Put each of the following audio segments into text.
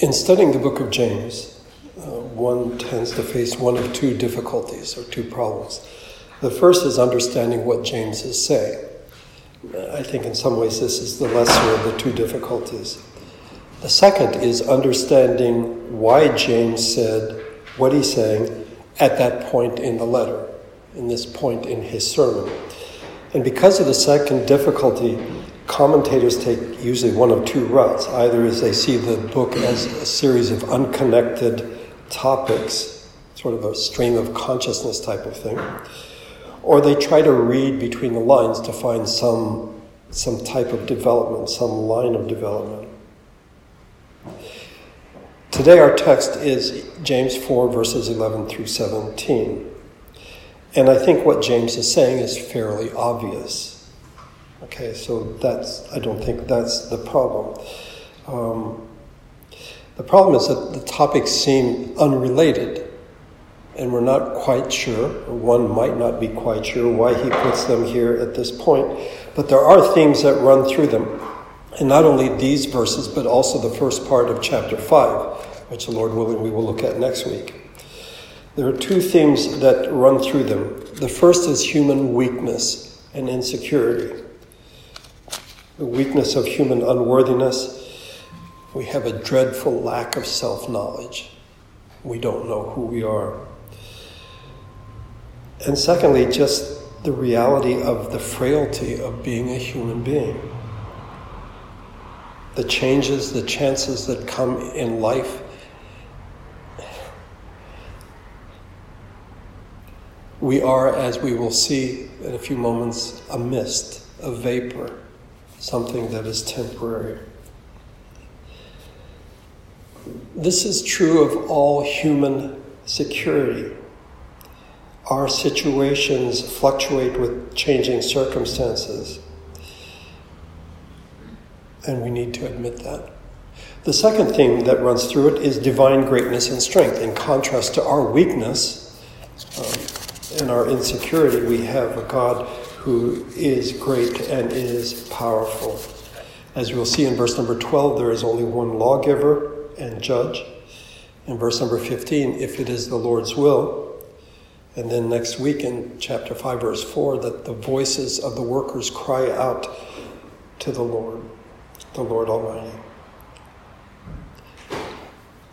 In studying the book of James, uh, one tends to face one of two difficulties or two problems. The first is understanding what James is saying. I think in some ways this is the lesser of the two difficulties. The second is understanding why James said what he's saying at that point in the letter, in this point in his sermon. And because of the second difficulty, commentators take usually one of two routes. Either as they see the book as a series of unconnected topics, sort of a stream of consciousness type of thing, or they try to read between the lines to find some, some type of development, some line of development. Today, our text is James 4, verses 11 through 17. And I think what James is saying is fairly obvious. Okay, so that's, I don't think that's the problem. Um, the problem is that the topics seem unrelated, and we're not quite sure, or one might not be quite sure why he puts them here at this point, but there are themes that run through them. And not only these verses, but also the first part of chapter 5, which the Lord willing we will look at next week. There are two themes that run through them. The first is human weakness and insecurity the weakness of human unworthiness, we have a dreadful lack of self knowledge. We don't know who we are. And secondly, just the reality of the frailty of being a human being. The changes, the chances that come in life. We are, as we will see in a few moments, a mist, a vapor something that is temporary. This is true of all human security. Our situations fluctuate with changing circumstances, and we need to admit that. The second theme that runs through it is divine greatness and strength. In contrast to our weakness um, and our insecurity, we have a God who is great and is powerful. As we'll see in verse number 12, there is only one lawgiver and judge. In verse number 15, if it is the Lord's will. And then next week in chapter 5, verse 4, that the voices of the workers cry out to the Lord, the Lord Almighty.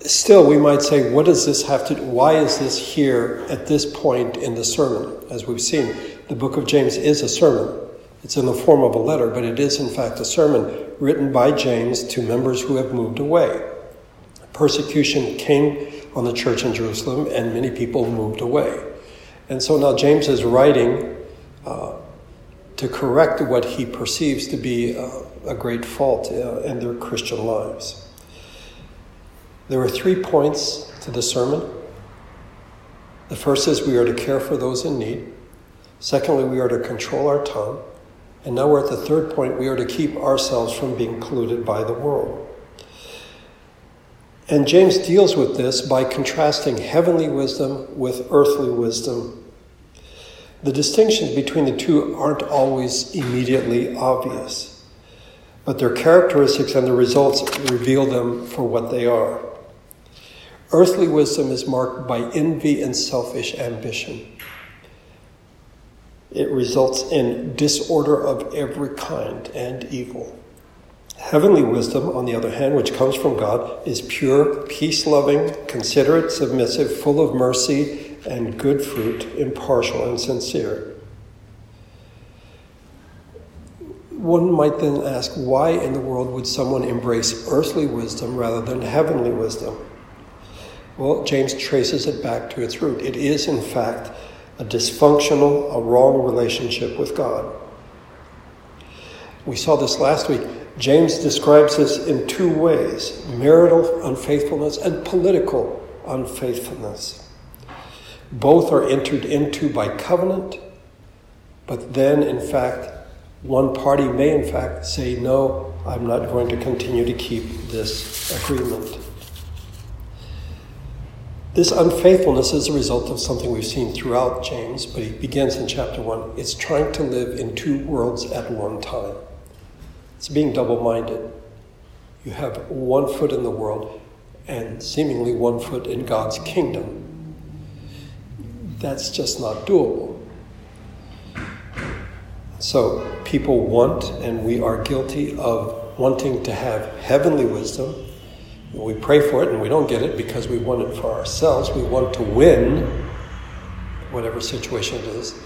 Still, we might say, what does this have to do? Why is this here at this point in the sermon? As we've seen, the book of James is a sermon. It's in the form of a letter, but it is in fact a sermon written by James to members who have moved away. Persecution came on the church in Jerusalem, and many people moved away. And so now James is writing uh, to correct what he perceives to be uh, a great fault uh, in their Christian lives. There are three points to the sermon. The first is we are to care for those in need. Secondly, we are to control our tongue. And now we're at the third point we are to keep ourselves from being polluted by the world. And James deals with this by contrasting heavenly wisdom with earthly wisdom. The distinctions between the two aren't always immediately obvious, but their characteristics and the results reveal them for what they are. Earthly wisdom is marked by envy and selfish ambition. It results in disorder of every kind and evil. Heavenly wisdom, on the other hand, which comes from God, is pure, peace loving, considerate, submissive, full of mercy and good fruit, impartial and sincere. One might then ask why in the world would someone embrace earthly wisdom rather than heavenly wisdom? Well, James traces it back to its root. It is, in fact, a dysfunctional, a wrong relationship with God. We saw this last week. James describes this in two ways marital unfaithfulness and political unfaithfulness. Both are entered into by covenant, but then, in fact, one party may, in fact, say, No, I'm not going to continue to keep this agreement. This unfaithfulness is a result of something we've seen throughout James, but he begins in chapter 1. It's trying to live in two worlds at one time. It's being double minded. You have one foot in the world and seemingly one foot in God's kingdom. That's just not doable. So people want, and we are guilty of wanting to have heavenly wisdom. We pray for it and we don't get it because we want it for ourselves. We want to win whatever situation it is.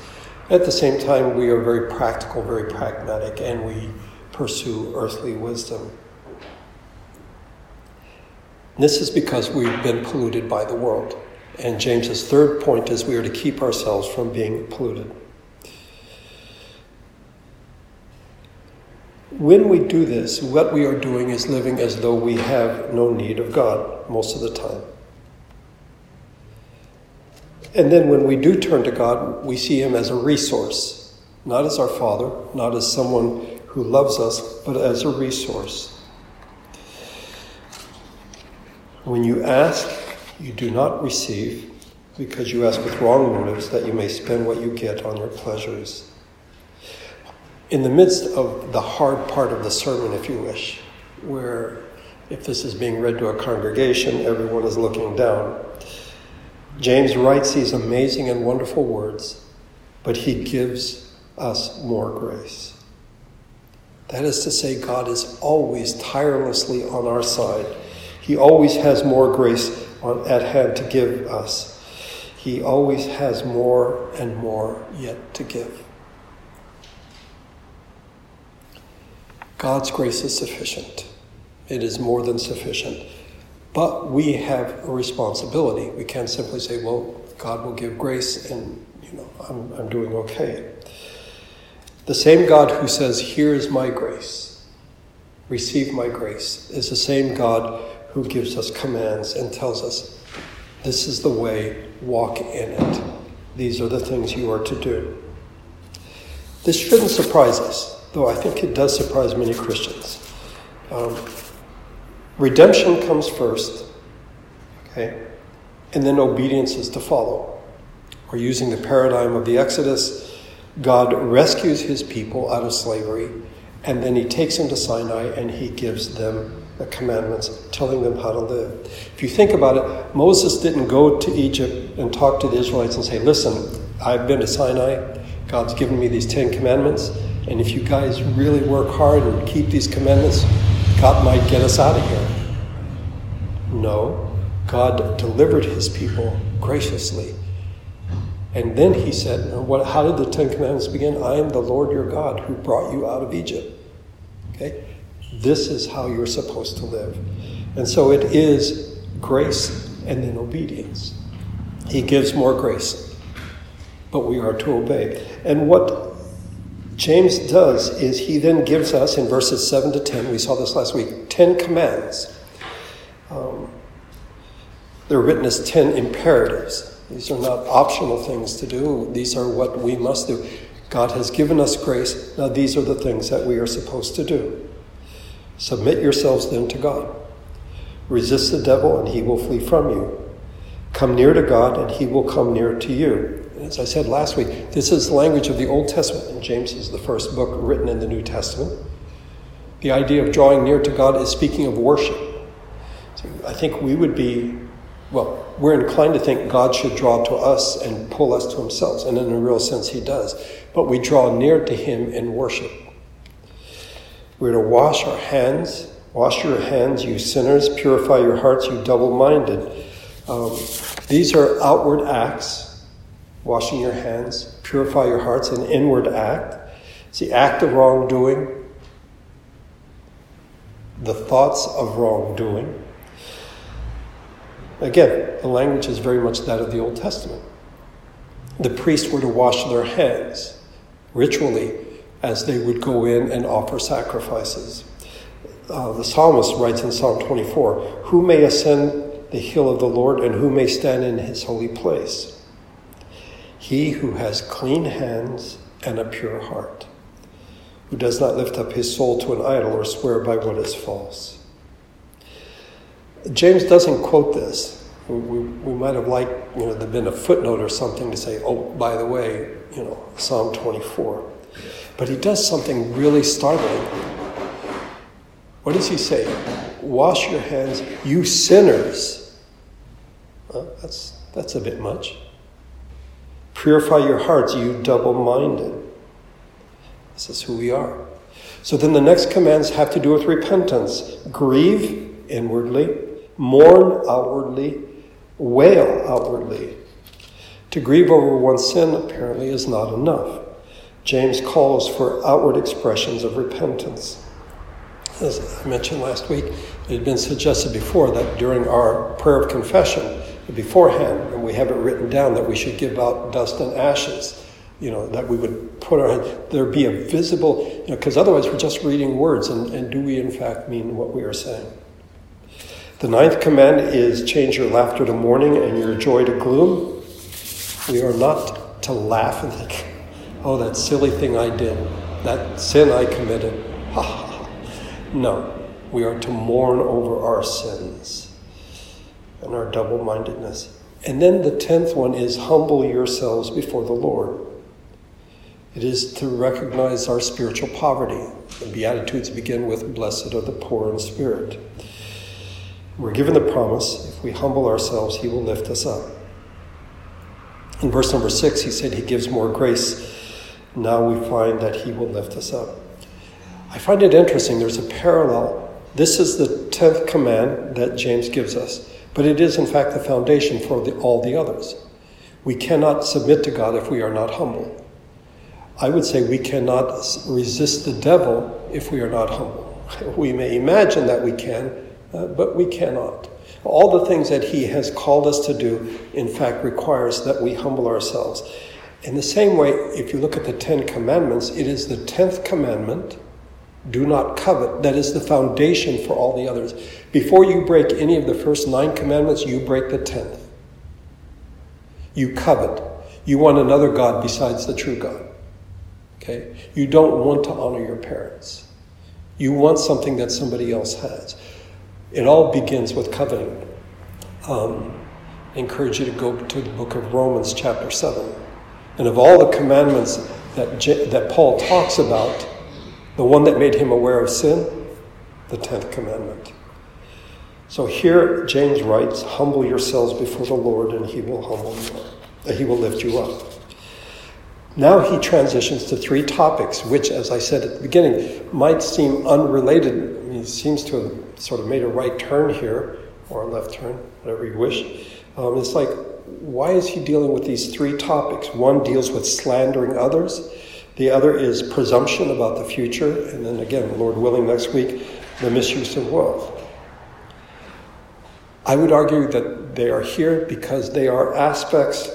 At the same time, we are very practical, very pragmatic, and we pursue earthly wisdom. This is because we've been polluted by the world. And James's third point is we are to keep ourselves from being polluted. When we do this, what we are doing is living as though we have no need of God most of the time. And then when we do turn to God, we see Him as a resource, not as our Father, not as someone who loves us, but as a resource. When you ask, you do not receive because you ask with wrong motives that you may spend what you get on your pleasures. In the midst of the hard part of the sermon, if you wish, where if this is being read to a congregation, everyone is looking down. James writes these amazing and wonderful words, but he gives us more grace. That is to say, God is always tirelessly on our side he always has more grace on, at hand to give us. He always has more and more yet to give. God's grace is sufficient. It is more than sufficient. But we have a responsibility. We can't simply say, well, God will give grace and, you know, I'm, I'm doing okay. The same God who says, here is my grace, receive my grace, is the same God who gives us commands and tells us, This is the way, walk in it. These are the things you are to do. This shouldn't surprise us, though I think it does surprise many Christians. Um, redemption comes first, okay, and then obedience is to follow. Or using the paradigm of the Exodus, God rescues his people out of slavery, and then he takes them to Sinai and he gives them the commandments, telling them how to live. If you think about it, Moses didn't go to Egypt and talk to the Israelites and say, Listen, I've been to Sinai, God's given me these Ten Commandments, and if you guys really work hard and keep these commandments, God might get us out of here. No, God delivered his people graciously. And then he said, what, How did the Ten Commandments begin? I am the Lord your God who brought you out of Egypt. Okay? This is how you're supposed to live. And so it is grace and then obedience. He gives more grace, but we are to obey. And what James does is he then gives us in verses 7 to 10, we saw this last week, 10 commands. Um, they're written as 10 imperatives. These are not optional things to do, these are what we must do. God has given us grace. Now, these are the things that we are supposed to do. Submit yourselves then to God. Resist the devil, and he will flee from you. Come near to God, and he will come near to you. As I said last week, this is the language of the Old Testament, and James is the first book written in the New Testament. The idea of drawing near to God is speaking of worship. So I think we would be, well, we're inclined to think God should draw to us and pull us to himself, and in a real sense, he does. But we draw near to him in worship. We're to wash our hands. Wash your hands, you sinners. Purify your hearts, you double minded. Um, these are outward acts. Washing your hands, purify your hearts, an inward act. It's the act of wrongdoing, the thoughts of wrongdoing. Again, the language is very much that of the Old Testament. The priests were to wash their hands ritually as they would go in and offer sacrifices. Uh, the psalmist writes in Psalm 24 Who may ascend the hill of the Lord, and who may stand in his holy place? He who has clean hands and a pure heart, who does not lift up his soul to an idol or swear by what is false. James doesn't quote this. We, we, we might have liked, you know, there been a footnote or something to say, oh, by the way, you know, Psalm 24. But he does something really startling. What does he say? Wash your hands, you sinners. Well, that's, that's a bit much. Purify your hearts, you double minded. This is who we are. So then the next commands have to do with repentance. Grieve inwardly, mourn outwardly, wail outwardly. To grieve over one's sin apparently is not enough. James calls for outward expressions of repentance. As I mentioned last week, it had been suggested before that during our prayer of confession, beforehand, and we have it written down that we should give out dust and ashes. You know, that we would put our, there be a visible, you know, because otherwise we're just reading words, and, and do we in fact mean what we are saying? The ninth command is change your laughter to mourning and your joy to gloom. We are not to laugh and think, oh, that silly thing I did, that sin I committed. Ha. No, we are to mourn over our sins and our double mindedness. And then the tenth one is humble yourselves before the Lord. It is to recognize our spiritual poverty. The Beatitudes begin with Blessed are the poor in spirit. We're given the promise if we humble ourselves, He will lift us up. In verse number six, He said He gives more grace. Now we find that He will lift us up. I find it interesting, there's a parallel. This is the tenth command that James gives us, but it is, in fact, the foundation for the, all the others. We cannot submit to God if we are not humble. I would say we cannot resist the devil if we are not humble. We may imagine that we can, uh, but we cannot. All the things that he has called us to do, in fact, requires that we humble ourselves. In the same way, if you look at the Ten Commandments, it is the tenth commandment do not covet. That is the foundation for all the others. Before you break any of the first nine commandments, you break the tenth. You covet. You want another God besides the true God. Okay? You don't want to honor your parents. You want something that somebody else has. It all begins with coveting. Um, I encourage you to go to the book of Romans, chapter 7. And of all the commandments that, J- that Paul talks about, the one that made him aware of sin, the 10th commandment. So here James writes, Humble yourselves before the Lord, and he will humble you, he will lift you up. Now he transitions to three topics, which, as I said at the beginning, might seem unrelated. I mean, he seems to have sort of made a right turn here, or a left turn, whatever you wish. Um, it's like, why is he dealing with these three topics? One deals with slandering others, the other is presumption about the future, and then again, Lord willing, next week, the misuse of wealth. I would argue that they are here because they are aspects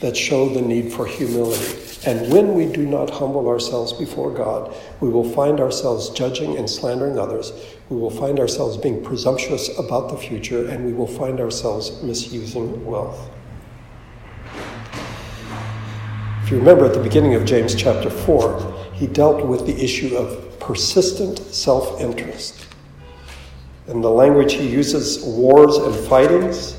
that show the need for humility. And when we do not humble ourselves before God, we will find ourselves judging and slandering others. We will find ourselves being presumptuous about the future, and we will find ourselves misusing wealth. If you remember at the beginning of James chapter 4, he dealt with the issue of persistent self interest. And the language he uses, wars and fightings,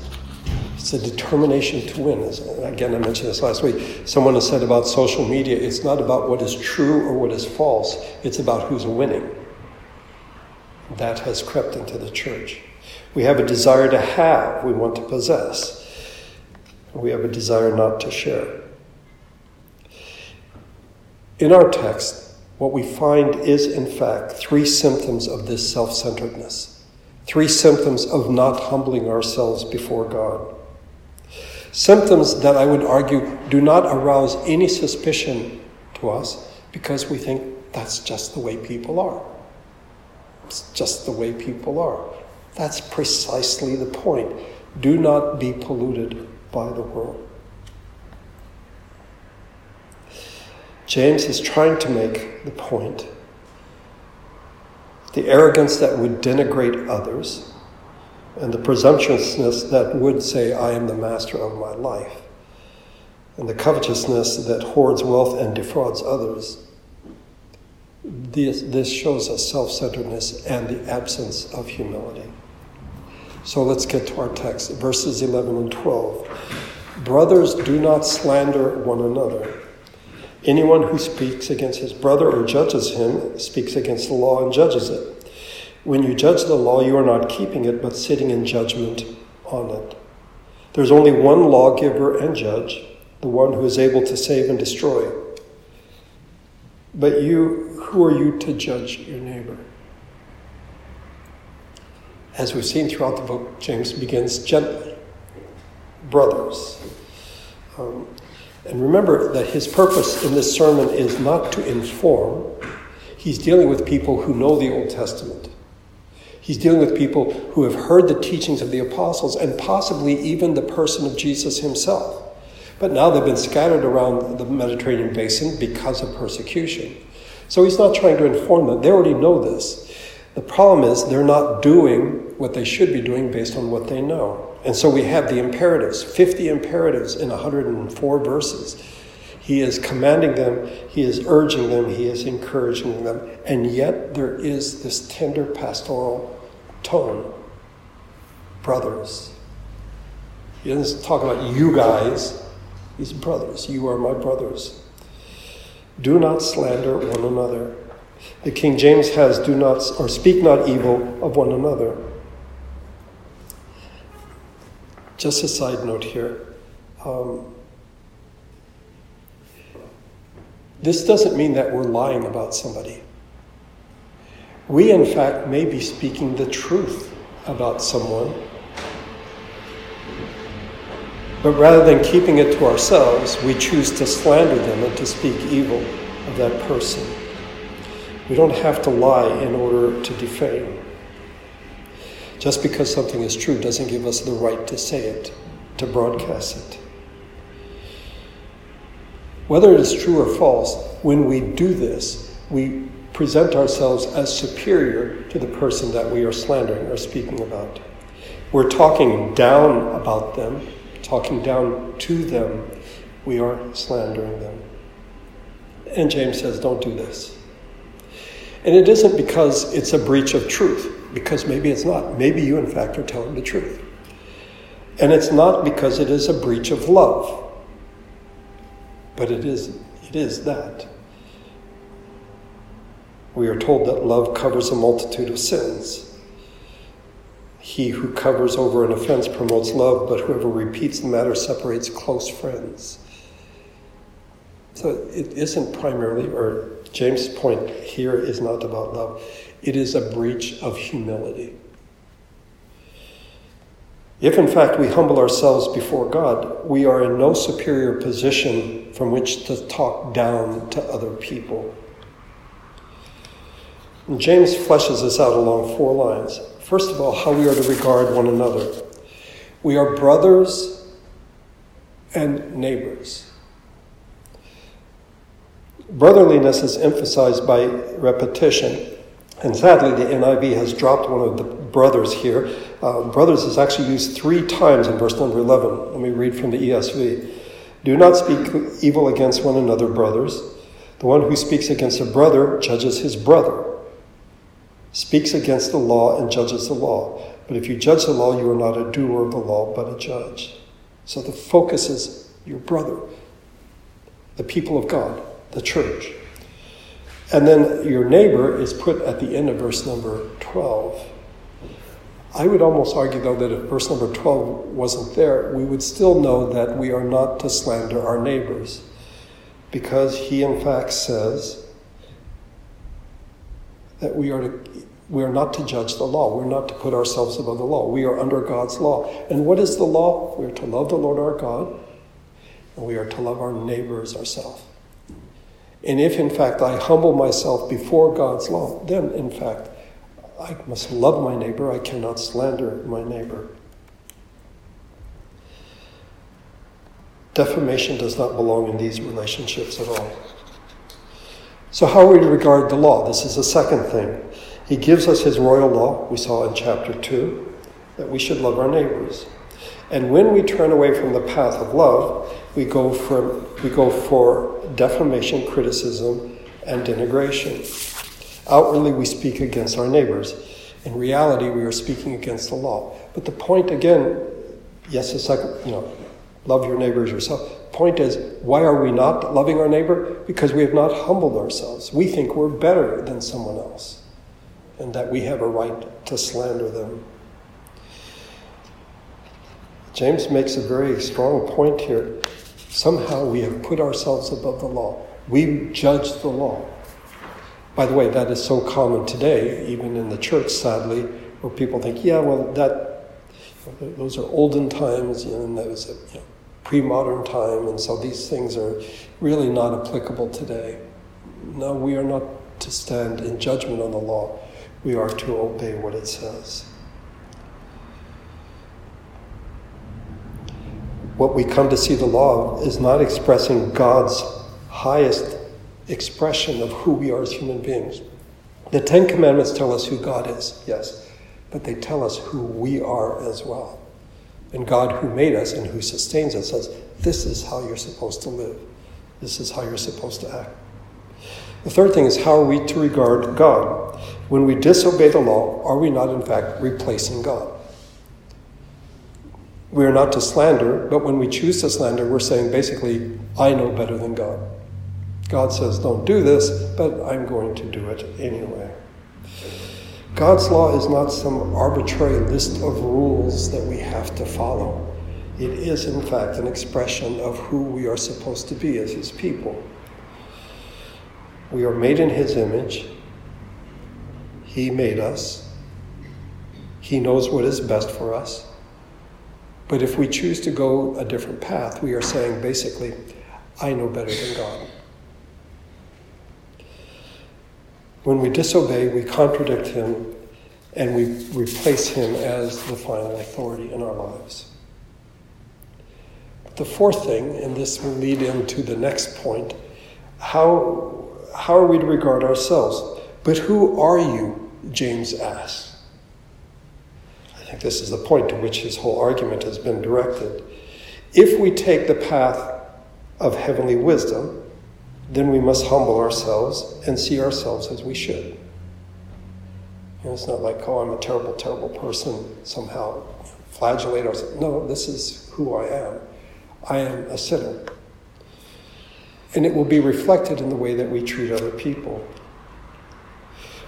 it's a determination to win. Again, I mentioned this last week. Someone has said about social media, it's not about what is true or what is false, it's about who's winning. That has crept into the church. We have a desire to have, we want to possess. We have a desire not to share. In our text, what we find is, in fact, three symptoms of this self centeredness, three symptoms of not humbling ourselves before God. Symptoms that I would argue do not arouse any suspicion to us because we think that's just the way people are. It's just the way people are. That's precisely the point. Do not be polluted by the world. James is trying to make the point the arrogance that would denigrate others and the presumptuousness that would say, I am the master of my life, and the covetousness that hoards wealth and defrauds others. This, this shows us self centeredness and the absence of humility. So let's get to our text, verses 11 and 12. Brothers, do not slander one another. Anyone who speaks against his brother or judges him speaks against the law and judges it. When you judge the law, you are not keeping it, but sitting in judgment on it. There's only one lawgiver and judge, the one who is able to save and destroy. But you, who are you to judge your neighbor? As we've seen throughout the book, James begins gently. Brothers. Um, and remember that his purpose in this sermon is not to inform, he's dealing with people who know the Old Testament. He's dealing with people who have heard the teachings of the apostles and possibly even the person of Jesus himself. But now they've been scattered around the Mediterranean basin because of persecution. So he's not trying to inform them. They already know this. The problem is they're not doing what they should be doing based on what they know. And so we have the imperatives 50 imperatives in 104 verses. He is commanding them, he is urging them, he is encouraging them, and yet there is this tender pastoral tone. Brothers. He doesn't talk about you guys, he's brothers. You are my brothers. Do not slander one another. The King James has do not or speak not evil of one another. Just a side note here. Um, this doesn't mean that we're lying about somebody. We, in fact, may be speaking the truth about someone. But rather than keeping it to ourselves, we choose to slander them and to speak evil of that person. We don't have to lie in order to defame. Just because something is true doesn't give us the right to say it, to broadcast it. Whether it is true or false, when we do this, we present ourselves as superior to the person that we are slandering or speaking about. We're talking down about them, talking down to them. We are slandering them. And James says, don't do this. And it isn't because it's a breach of truth, because maybe it's not. Maybe you, in fact, are telling the truth. And it's not because it is a breach of love, but it is, it is that. We are told that love covers a multitude of sins. He who covers over an offense promotes love, but whoever repeats the matter separates close friends. So it isn't primarily, or James' point here is not about love, it is a breach of humility. If in fact we humble ourselves before God, we are in no superior position from which to talk down to other people. And James fleshes this out along four lines. First of all, how we are to regard one another. We are brothers and neighbors. Brotherliness is emphasized by repetition. And sadly, the NIV has dropped one of the brothers here. Uh, brothers is actually used three times in verse number 11. Let me read from the ESV. Do not speak evil against one another, brothers. The one who speaks against a brother judges his brother speaks against the law and judges the law. But if you judge the law, you are not a doer of the law, but a judge. So the focus is your brother, the people of God, the church. And then your neighbor is put at the end of verse number 12. I would almost argue, though, that if verse number 12 wasn't there, we would still know that we are not to slander our neighbors. Because he, in fact, says that we are to we are not to judge the law. We're not to put ourselves above the law. We are under God's law. And what is the law? We are to love the Lord our God, and we are to love our neighbors ourselves. And if, in fact, I humble myself before God's law, then, in fact, I must love my neighbor. I cannot slander my neighbor. Defamation does not belong in these relationships at all. So, how we regard the law? This is the second thing. He gives us his royal law, we saw in chapter 2, that we should love our neighbors. And when we turn away from the path of love, we go for, we go for defamation, criticism, and denigration. Outwardly, we speak against our neighbors. In reality, we are speaking against the law. But the point, again, yes, the second, you know, love your neighbors yourself. Point is, why are we not loving our neighbor? Because we have not humbled ourselves. We think we're better than someone else. and that we have a right to slander them. James makes a very strong point here. Somehow we have put ourselves above the law. We judge the law. By the way, that is so common today, even in the church, sadly, where people think, yeah, well, that those are olden times, you know, and that was a you know, pre-modern time, and so these things are really not applicable today. No, we are not to stand in judgment on the law. We are to obey what it says. What we come to see the law is not expressing God's highest expression of who we are as human beings. The Ten Commandments tell us who God is, yes, but they tell us who we are as well. And God, who made us and who sustains us, says, This is how you're supposed to live. This is how you're supposed to act. The third thing is how are we to regard God? When we disobey the law, are we not in fact replacing God? We are not to slander, but when we choose to slander, we're saying basically, I know better than God. God says, don't do this, but I'm going to do it anyway. God's law is not some arbitrary list of rules that we have to follow. It is, in fact, an expression of who we are supposed to be as His people. We are made in His image. He made us. He knows what is best for us. But if we choose to go a different path, we are saying basically, I know better than God. When we disobey, we contradict Him and we replace Him as the final authority in our lives. The fourth thing, and this will lead into the next point how, how are we to regard ourselves? But who are you? James asks. Think this is the point to which his whole argument has been directed. If we take the path of heavenly wisdom, then we must humble ourselves and see ourselves as we should. You know, it's not like, oh, I'm a terrible, terrible person, somehow flagellate ourselves. No, this is who I am. I am a sinner. And it will be reflected in the way that we treat other people.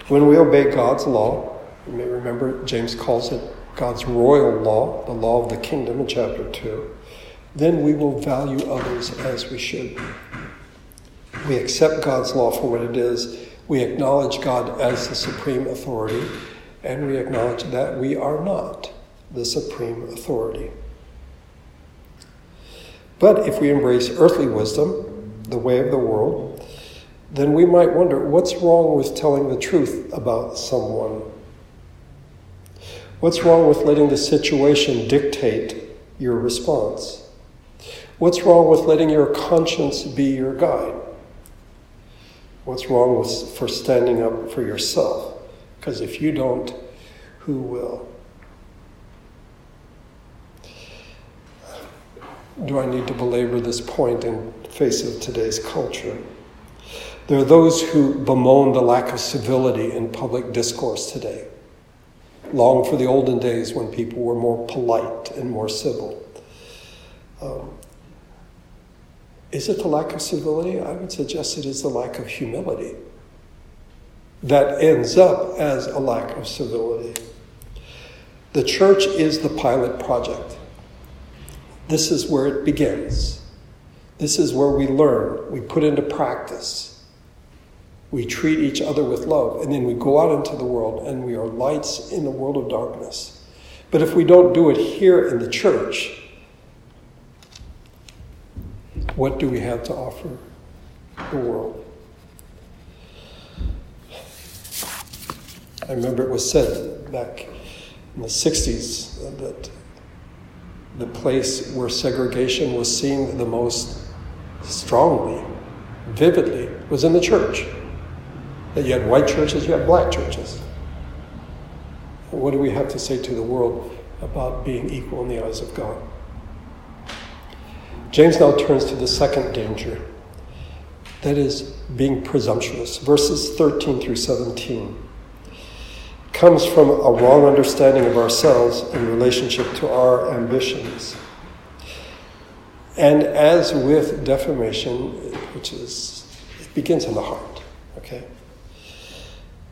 When we obey God's law, you may remember James calls it God's royal law, the law of the kingdom in chapter 2, then we will value others as we should. We accept God's law for what it is. We acknowledge God as the supreme authority, and we acknowledge that we are not the supreme authority. But if we embrace earthly wisdom, the way of the world, then we might wonder what's wrong with telling the truth about someone? What's wrong with letting the situation dictate your response? What's wrong with letting your conscience be your guide? What's wrong with for standing up for yourself? Because if you don't, who will? Do I need to belabor this point in face of today's culture? There are those who bemoan the lack of civility in public discourse today, long for the olden days when people were more polite and more civil. Um, is it the lack of civility? I would suggest it is the lack of humility that ends up as a lack of civility. The church is the pilot project. This is where it begins. This is where we learn, we put into practice. We treat each other with love, and then we go out into the world and we are lights in a world of darkness. But if we don't do it here in the church, what do we have to offer the world? I remember it was said back in the 60s that the place where segregation was seen the most strongly, vividly, was in the church. That you had white churches, you had black churches. What do we have to say to the world about being equal in the eyes of God? James now turns to the second danger that is, being presumptuous. Verses 13 through 17 comes from a wrong understanding of ourselves in relationship to our ambitions. And as with defamation, which is, it begins in the heart, okay?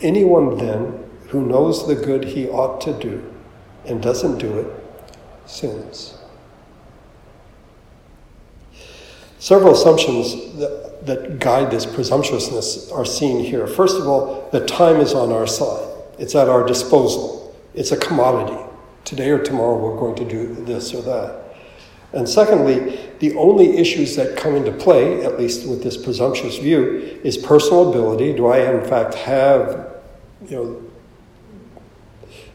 Anyone then who knows the good he ought to do and doesn't do it sins. Several assumptions that, that guide this presumptuousness are seen here. First of all, the time is on our side, it's at our disposal, it's a commodity. Today or tomorrow, we're going to do this or that. And secondly, the only issues that come into play, at least with this presumptuous view, is personal ability. Do I, in fact, have you know,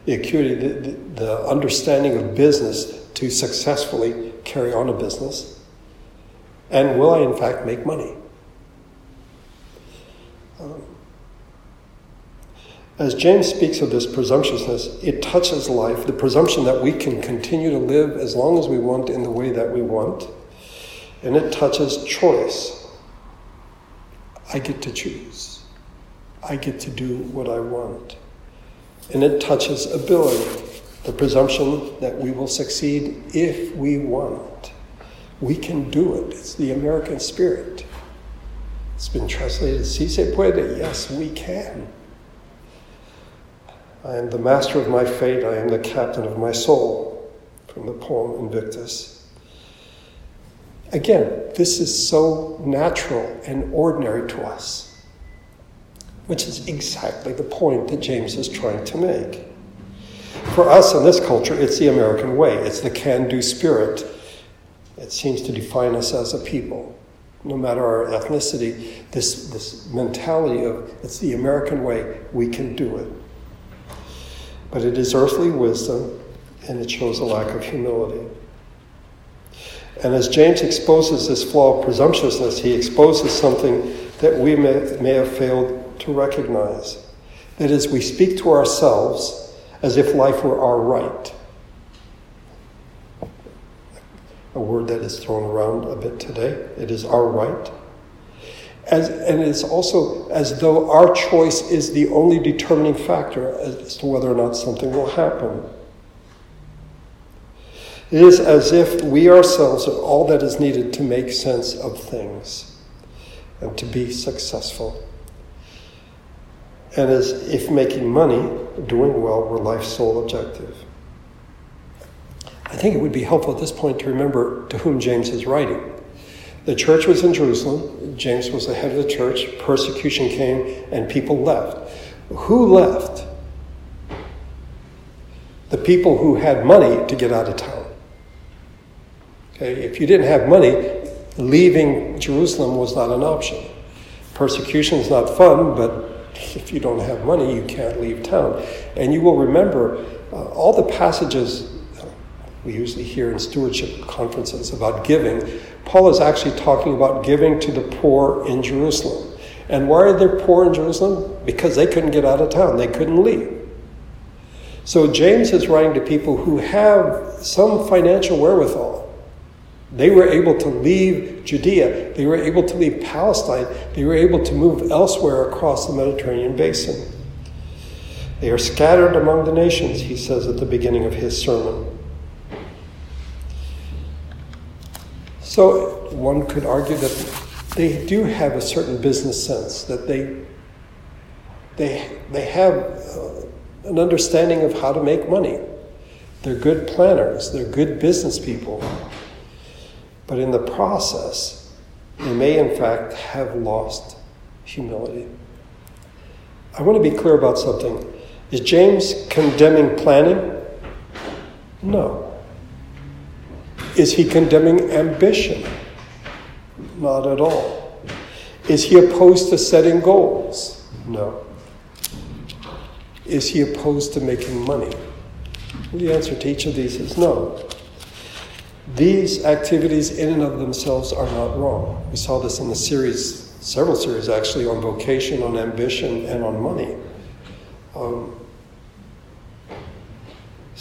the acuity, the, the, the understanding of business to successfully carry on a business? And will I, in fact, make money? Um, as James speaks of this presumptuousness, it touches life, the presumption that we can continue to live as long as we want in the way that we want, and it touches choice. I get to choose, I get to do what I want. And it touches ability, the presumption that we will succeed if we want. We can do it. It's the American spirit. It's been translated, si se puede. Yes, we can. I am the master of my fate. I am the captain of my soul, from the poem Invictus. Again, this is so natural and ordinary to us which is exactly the point that James is trying to make. For us in this culture, it's the American way, it's the can do spirit. It seems to define us as a people. No matter our ethnicity, this, this mentality of it's the American way, we can do it. But it is earthly wisdom and it shows a lack of humility. And as James exposes this flaw of presumptuousness, he exposes something that we may, may have failed to recognize. That is, we speak to ourselves as if life were our right. A word that is thrown around a bit today. It is our right. As, and it's also as though our choice is the only determining factor as to whether or not something will happen. It is as if we ourselves are all that is needed to make sense of things and to be successful and as if making money, doing well, were life's sole objective. I think it would be helpful at this point to remember to whom James is writing. The church was in Jerusalem, James was the head of the church, persecution came, and people left. Who left? The people who had money to get out of town. Okay, if you didn't have money, leaving Jerusalem was not an option. Persecution is not fun, but if you don't have money, you can't leave town. And you will remember uh, all the passages uh, we usually hear in stewardship conferences about giving. Paul is actually talking about giving to the poor in Jerusalem. And why are they poor in Jerusalem? Because they couldn't get out of town, they couldn't leave. So James is writing to people who have some financial wherewithal they were able to leave Judea. They were able to leave Palestine. They were able to move elsewhere across the Mediterranean basin. They are scattered among the nations, he says at the beginning of his sermon. So one could argue that they do have a certain business sense, that they, they, they have uh, an understanding of how to make money. They're good planners, they're good business people. But in the process, they may in fact have lost humility. I want to be clear about something. Is James condemning planning? No. Is he condemning ambition? Not at all. Is he opposed to setting goals? No. Is he opposed to making money? The answer to each of these is no. These activities, in and of themselves, are not wrong. We saw this in the series, several series actually, on vocation, on ambition, and on money. Um,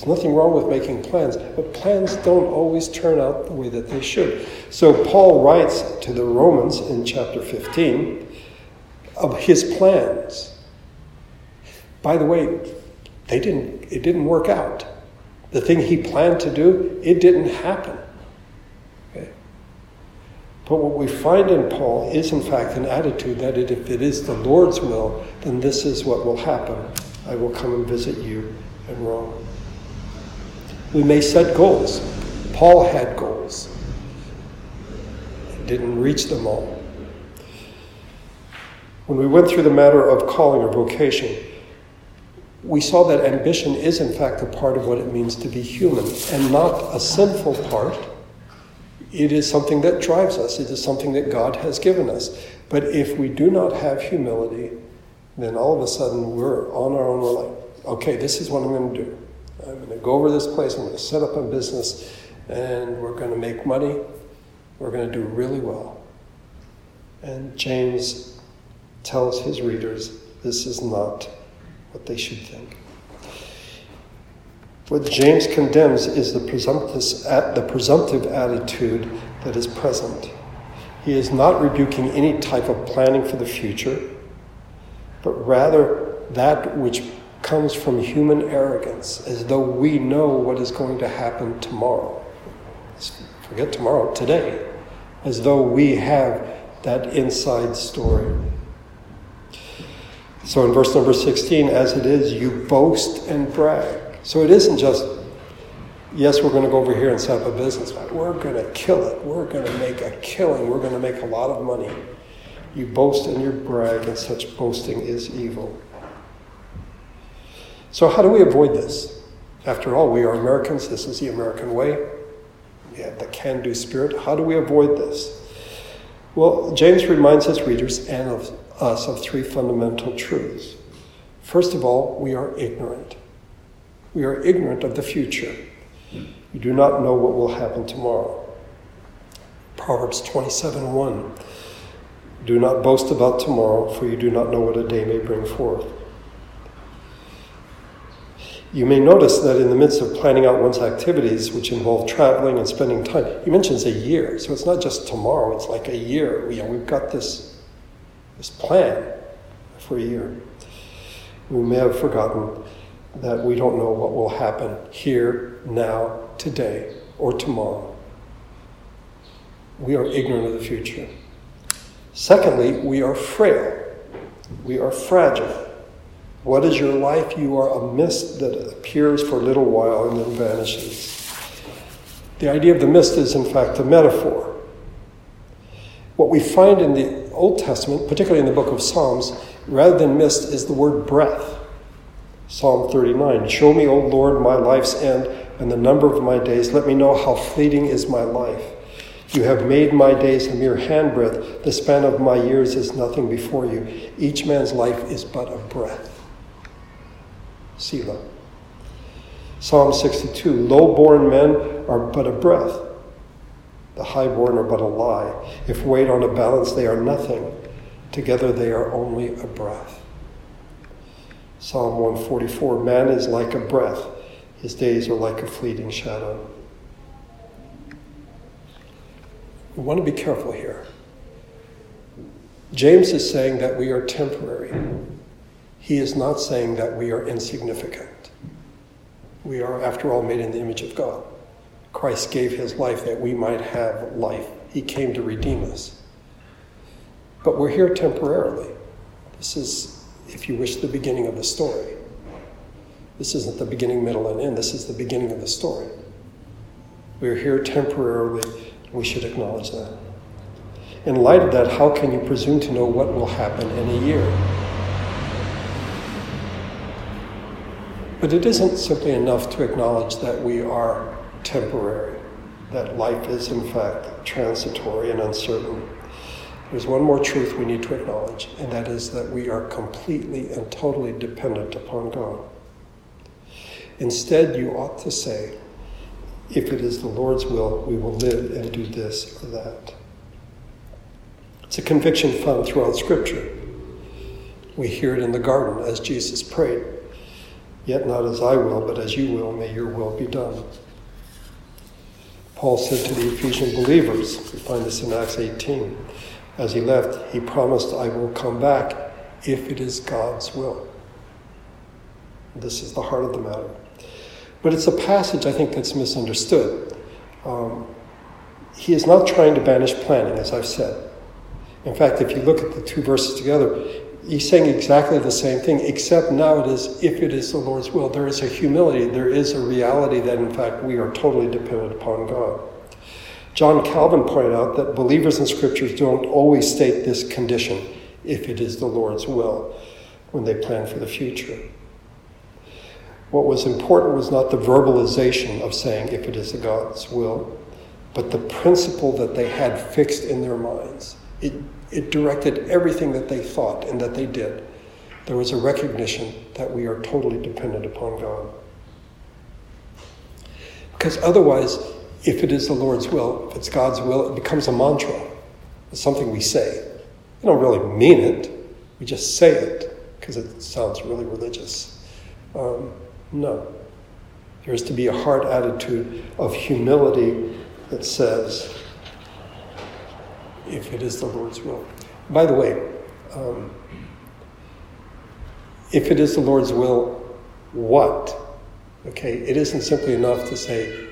there's nothing wrong with making plans, but plans don't always turn out the way that they should. So Paul writes to the Romans in chapter 15 of his plans. By the way, they didn't it didn't work out. The thing he planned to do, it didn't happen. But what we find in Paul is in fact an attitude that if it is the Lord's will, then this is what will happen. I will come and visit you in Rome. We may set goals. Paul had goals. Didn't reach them all. When we went through the matter of calling or vocation, we saw that ambition is, in fact, a part of what it means to be human and not a sinful part. It is something that drives us, it is something that God has given us. But if we do not have humility, then all of a sudden we're on our own. We're like, okay, this is what I'm going to do. I'm going to go over this place, I'm going to set up a business, and we're going to make money. We're going to do really well. And James tells his readers this is not what they should think. What James condemns is the presumptive, attitude that is present. He is not rebuking any type of planning for the future, but rather that which comes from human arrogance, as though we know what is going to happen tomorrow. Forget tomorrow, today, as though we have that inside story. So in verse number 16, as it is, you boast and brag. So it isn't just, yes, we're going to go over here and set up a business. But we're going to kill it. We're going to make a killing. We're going to make a lot of money. You boast and you brag, and such boasting is evil. So, how do we avoid this? After all, we are Americans. This is the American way. We have the can do spirit. How do we avoid this? Well, James reminds his readers and of us of three fundamental truths. First of all, we are ignorant. We are ignorant of the future. We do not know what will happen tomorrow. Proverbs 27 1. Do not boast about tomorrow, for you do not know what a day may bring forth. You may notice that in the midst of planning out one's activities, which involve traveling and spending time, he mentions a year. So it's not just tomorrow, it's like a year. You uh, know, we've got this, this plan for a year. We may have forgotten that we don't know what will happen here, now, today, or tomorrow. We are ignorant of the future. Secondly, we are frail. We are fragile. What is your life? You are a mist that appears for a little while and then vanishes. The idea of the mist is, in fact, a metaphor. What we find in the Old Testament, particularly in the book of Psalms, rather than mist, is the word breath. Psalm 39 Show me, O Lord, my life's end and the number of my days. Let me know how fleeting is my life. You have made my days a mere handbreadth. The span of my years is nothing before you. Each man's life is but a breath. Selah. Psalm 62 Low born men are but a breath, the high born are but a lie. If weighed on a balance, they are nothing. Together, they are only a breath. Psalm 144 Man is like a breath, his days are like a fleeting shadow. We want to be careful here. James is saying that we are temporary. He is not saying that we are insignificant. We are, after all, made in the image of God. Christ gave his life that we might have life. He came to redeem us. But we're here temporarily. This is, if you wish, the beginning of the story. This isn't the beginning, middle, and end. This is the beginning of the story. We're here temporarily. We should acknowledge that. In light of that, how can you presume to know what will happen in a year? But it isn't simply enough to acknowledge that we are temporary, that life is in fact transitory and uncertain. There's one more truth we need to acknowledge, and that is that we are completely and totally dependent upon God. Instead, you ought to say, if it is the Lord's will, we will live and do this or that. It's a conviction found throughout Scripture. We hear it in the garden as Jesus prayed Yet not as I will, but as you will, may your will be done. Paul said to the Ephesian believers, we find this in Acts 18, as he left, he promised, I will come back if it is God's will. This is the heart of the matter. But it's a passage I think that's misunderstood. Um, he is not trying to banish planning, as I've said. In fact, if you look at the two verses together, he's saying exactly the same thing, except now it is if it is the Lord's will. There is a humility, there is a reality that in fact we are totally dependent upon God. John Calvin pointed out that believers in scriptures don't always state this condition, if it is the Lord's will, when they plan for the future. What was important was not the verbalization of saying, if it is the God's will, but the principle that they had fixed in their minds. It, it directed everything that they thought and that they did. There was a recognition that we are totally dependent upon God. Because otherwise, if it is the Lord's will, if it's God's will, it becomes a mantra. It's something we say. We don't really mean it, we just say it because it sounds really religious. Um, no. There is to be a heart attitude of humility that says, if it is the Lord's will. By the way, um, if it is the Lord's will, what? Okay, it isn't simply enough to say,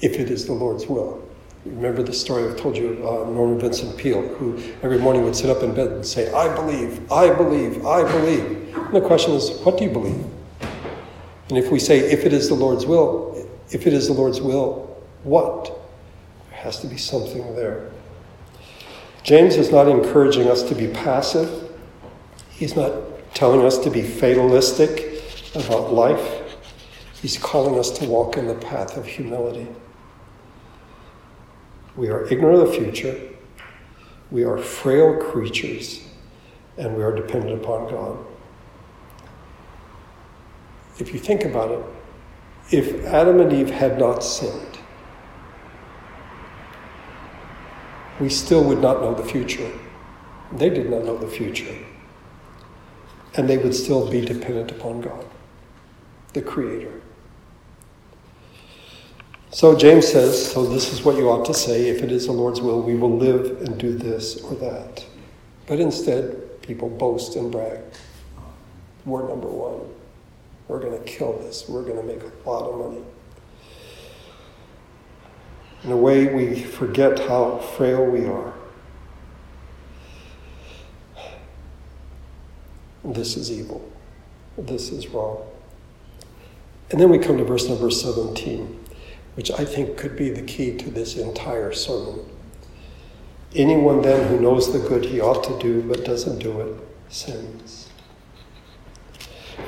if it is the Lord's will. Remember the story I've told you of uh, Norman Vincent Peale, who every morning would sit up in bed and say, I believe, I believe, I believe. And the question is, what do you believe? And if we say, if it is the Lord's will, if it is the Lord's will, what? There has to be something there. James is not encouraging us to be passive. He's not telling us to be fatalistic about life. He's calling us to walk in the path of humility. We are ignorant of the future. We are frail creatures, and we are dependent upon God. If you think about it, if Adam and Eve had not sinned, we still would not know the future. They did not know the future. And they would still be dependent upon God, the Creator. So James says, so this is what you ought to say. If it is the Lord's will, we will live and do this or that. But instead, people boast and brag. We're number one. We're going to kill this. We're going to make a lot of money. In a way, we forget how frail we are. This is evil. This is wrong. And then we come to verse number 17, which I think could be the key to this entire sermon. Anyone then who knows the good he ought to do but doesn't do it sins.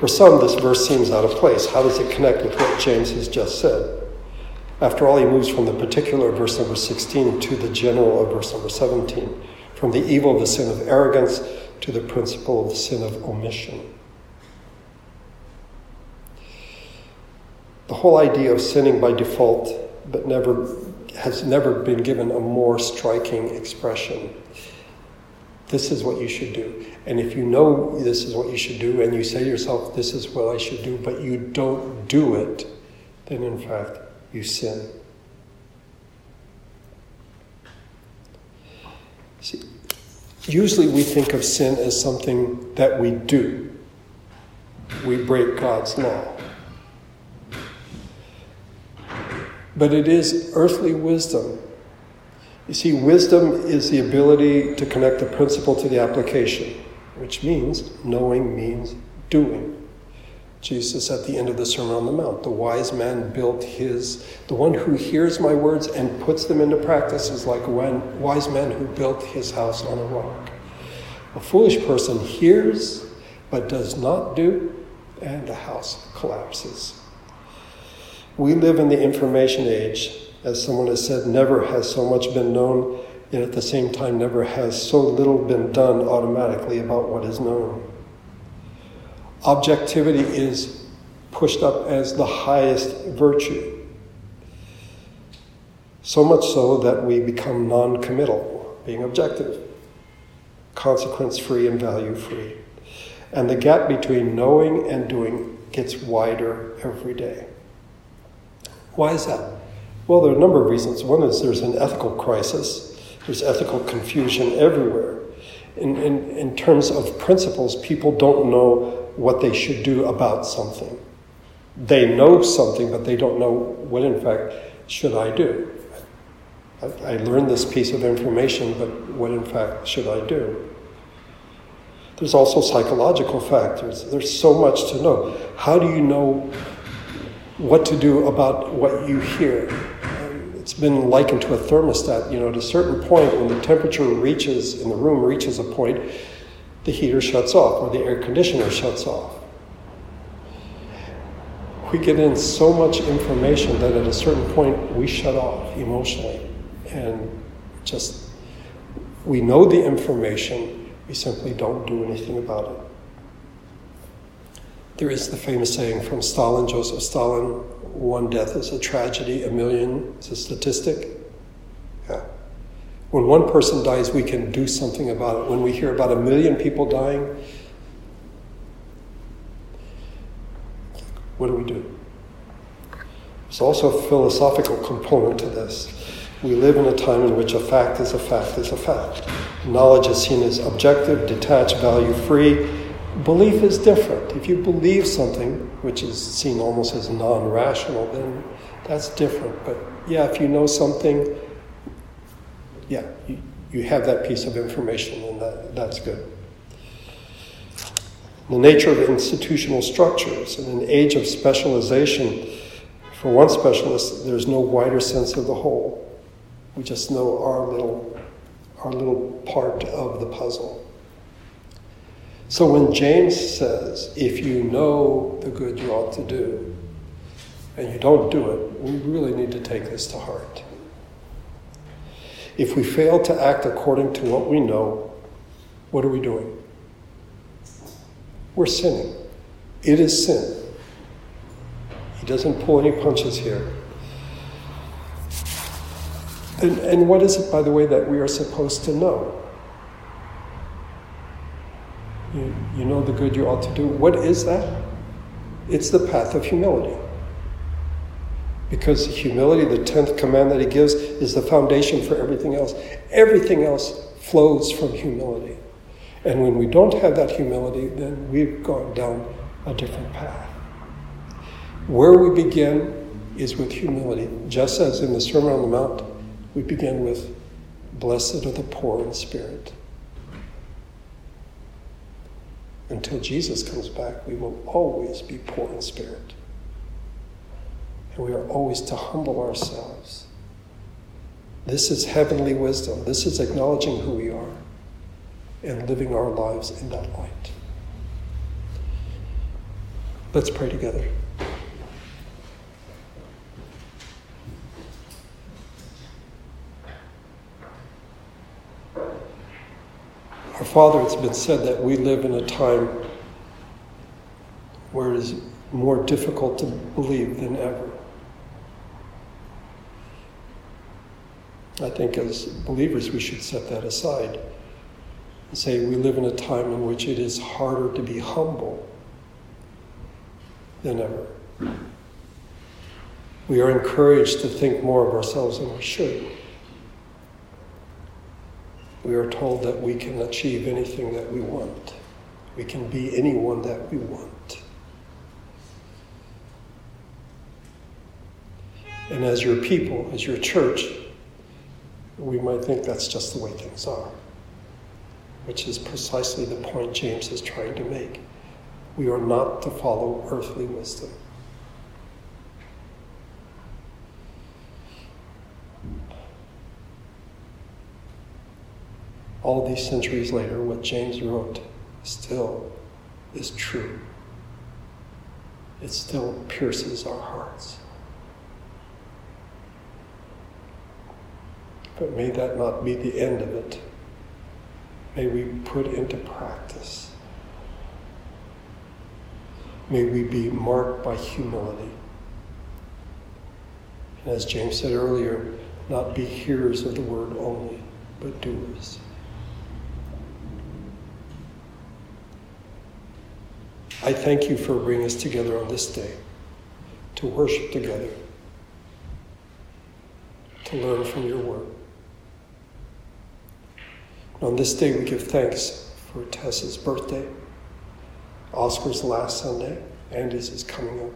For some, this verse seems out of place. How does it connect with what James has just said? After all, he moves from the particular of verse number 16 to the general of verse number 17, from the evil of the sin of arrogance to the principle of the sin of omission. The whole idea of sinning by default, but never has never been given a more striking expression. This is what you should do. And if you know this is what you should do, and you say to yourself, This is what I should do, but you don't do it, then in fact, you sin. See, usually we think of sin as something that we do. We break God's law. But it is earthly wisdom. You see, wisdom is the ability to connect the principle to the application, which means knowing means doing. Jesus at the end of the Sermon on the Mount. The wise man built his, the one who hears my words and puts them into practice is like a wise man who built his house on a rock. A foolish person hears but does not do, and the house collapses. We live in the information age. As someone has said, never has so much been known, yet at the same time, never has so little been done automatically about what is known objectivity is pushed up as the highest virtue. So much so that we become non committal, being objective, consequence free and value free. And the gap between knowing and doing gets wider every day. Why is that? Well, there are a number of reasons. One is there's an ethical crisis, there's ethical confusion everywhere. In, in, in terms of principles, people don't know what they should do about something. They know something, but they don't know what, in fact, should I do. I, learned this piece of information, but what, in fact, should I do? There's also psychological factors. There's so much to know. How do you know what to do about what you hear? It's been likened to a thermostat. You know, at a certain point, when the temperature reaches in the room reaches a point, the heater shuts off or the air conditioner shuts off. We get in so much information that at a certain point we shut off emotionally and just we know the information, we simply don't do anything about it. There is the famous saying from Stalin, Joseph Stalin one death is a tragedy, a million is a statistic. When one person dies, we can do something about it. When we hear about a million people dying, what do we do? There's also a philosophical component to this. We live in a time in which a fact is a fact is a fact. Knowledge is seen as objective, detached, value free. Belief is different. If you believe something, which is seen almost as non rational, then that's different. But yeah, if you know something, you, have that piece of information, and that, that's good. The nature of institutional structures in an age of specialization, for one specialist, there's no wider sense of the whole. We just know our little, our little part of the puzzle. So when James says, if you know the good you ought to do, and you don't do it, we really need to take this to heart. If we fail to act according to what we know, what are we doing? We're sinning. It is sin. He doesn't pull any punches here. And, and what is it, by the way, that we are supposed to know? You, you know the good you ought to do. What is that? It's the path of humility. Because humility, the 10th command that he gives, is the foundation for everything else. Everything else flows from humility. And when we don't have that humility, then we've gone down a different path. Where we begin is with humility, just as in the Sermon on the Mount, we begin with, Blessed are the poor in spirit until Jesus comes back, we will always be poor in spirit. And we are always to humble ourselves. This is heavenly wisdom. This is acknowledging who we are and living our lives in that light. Let's pray together. Our Father, it's been said that we live in a time where it is more difficult to believe than ever. I think as believers we should set that aside and say we live in a time in which it is harder to be humble than ever. We are encouraged to think more of ourselves than we should we are told that we can achieve anything that we want. We can be anyone that we want. And as your people, as your church, we might think that's just the way things are, which is precisely the point James is trying to make. We are not to follow earthly wisdom. all these centuries later, what James wrote still is true. It still pierces our hearts. But may that not be the end of it. May we put into practice. May we be marked by humility. And as James said earlier, not be hearers of the word only, but doers. I thank you for bringing us together on this day to worship together, to learn from your word. On this day, we give thanks for Tessa's birthday, Oscar's last Sunday, Andy's is coming up.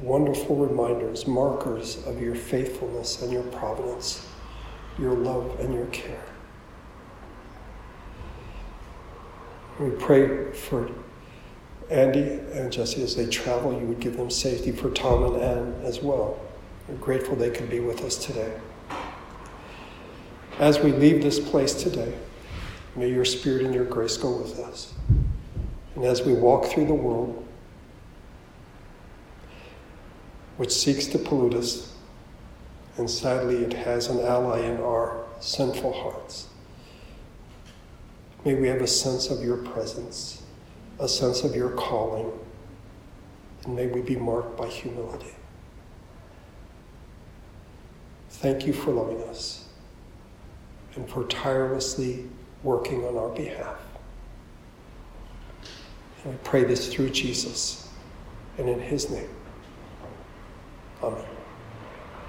Wonderful reminders, markers of your faithfulness and your providence, your love and your care. We pray for Andy and Jesse as they travel, you would give them safety for Tom and Ann as well. We're grateful they could be with us today. As we leave this place today, may your spirit and your grace go with us. And as we walk through the world, which seeks to pollute us, and sadly it has an ally in our sinful hearts, may we have a sense of your presence, a sense of your calling, and may we be marked by humility. Thank you for loving us and for tirelessly working on our behalf. And we pray this through Jesus and in his name. Amen.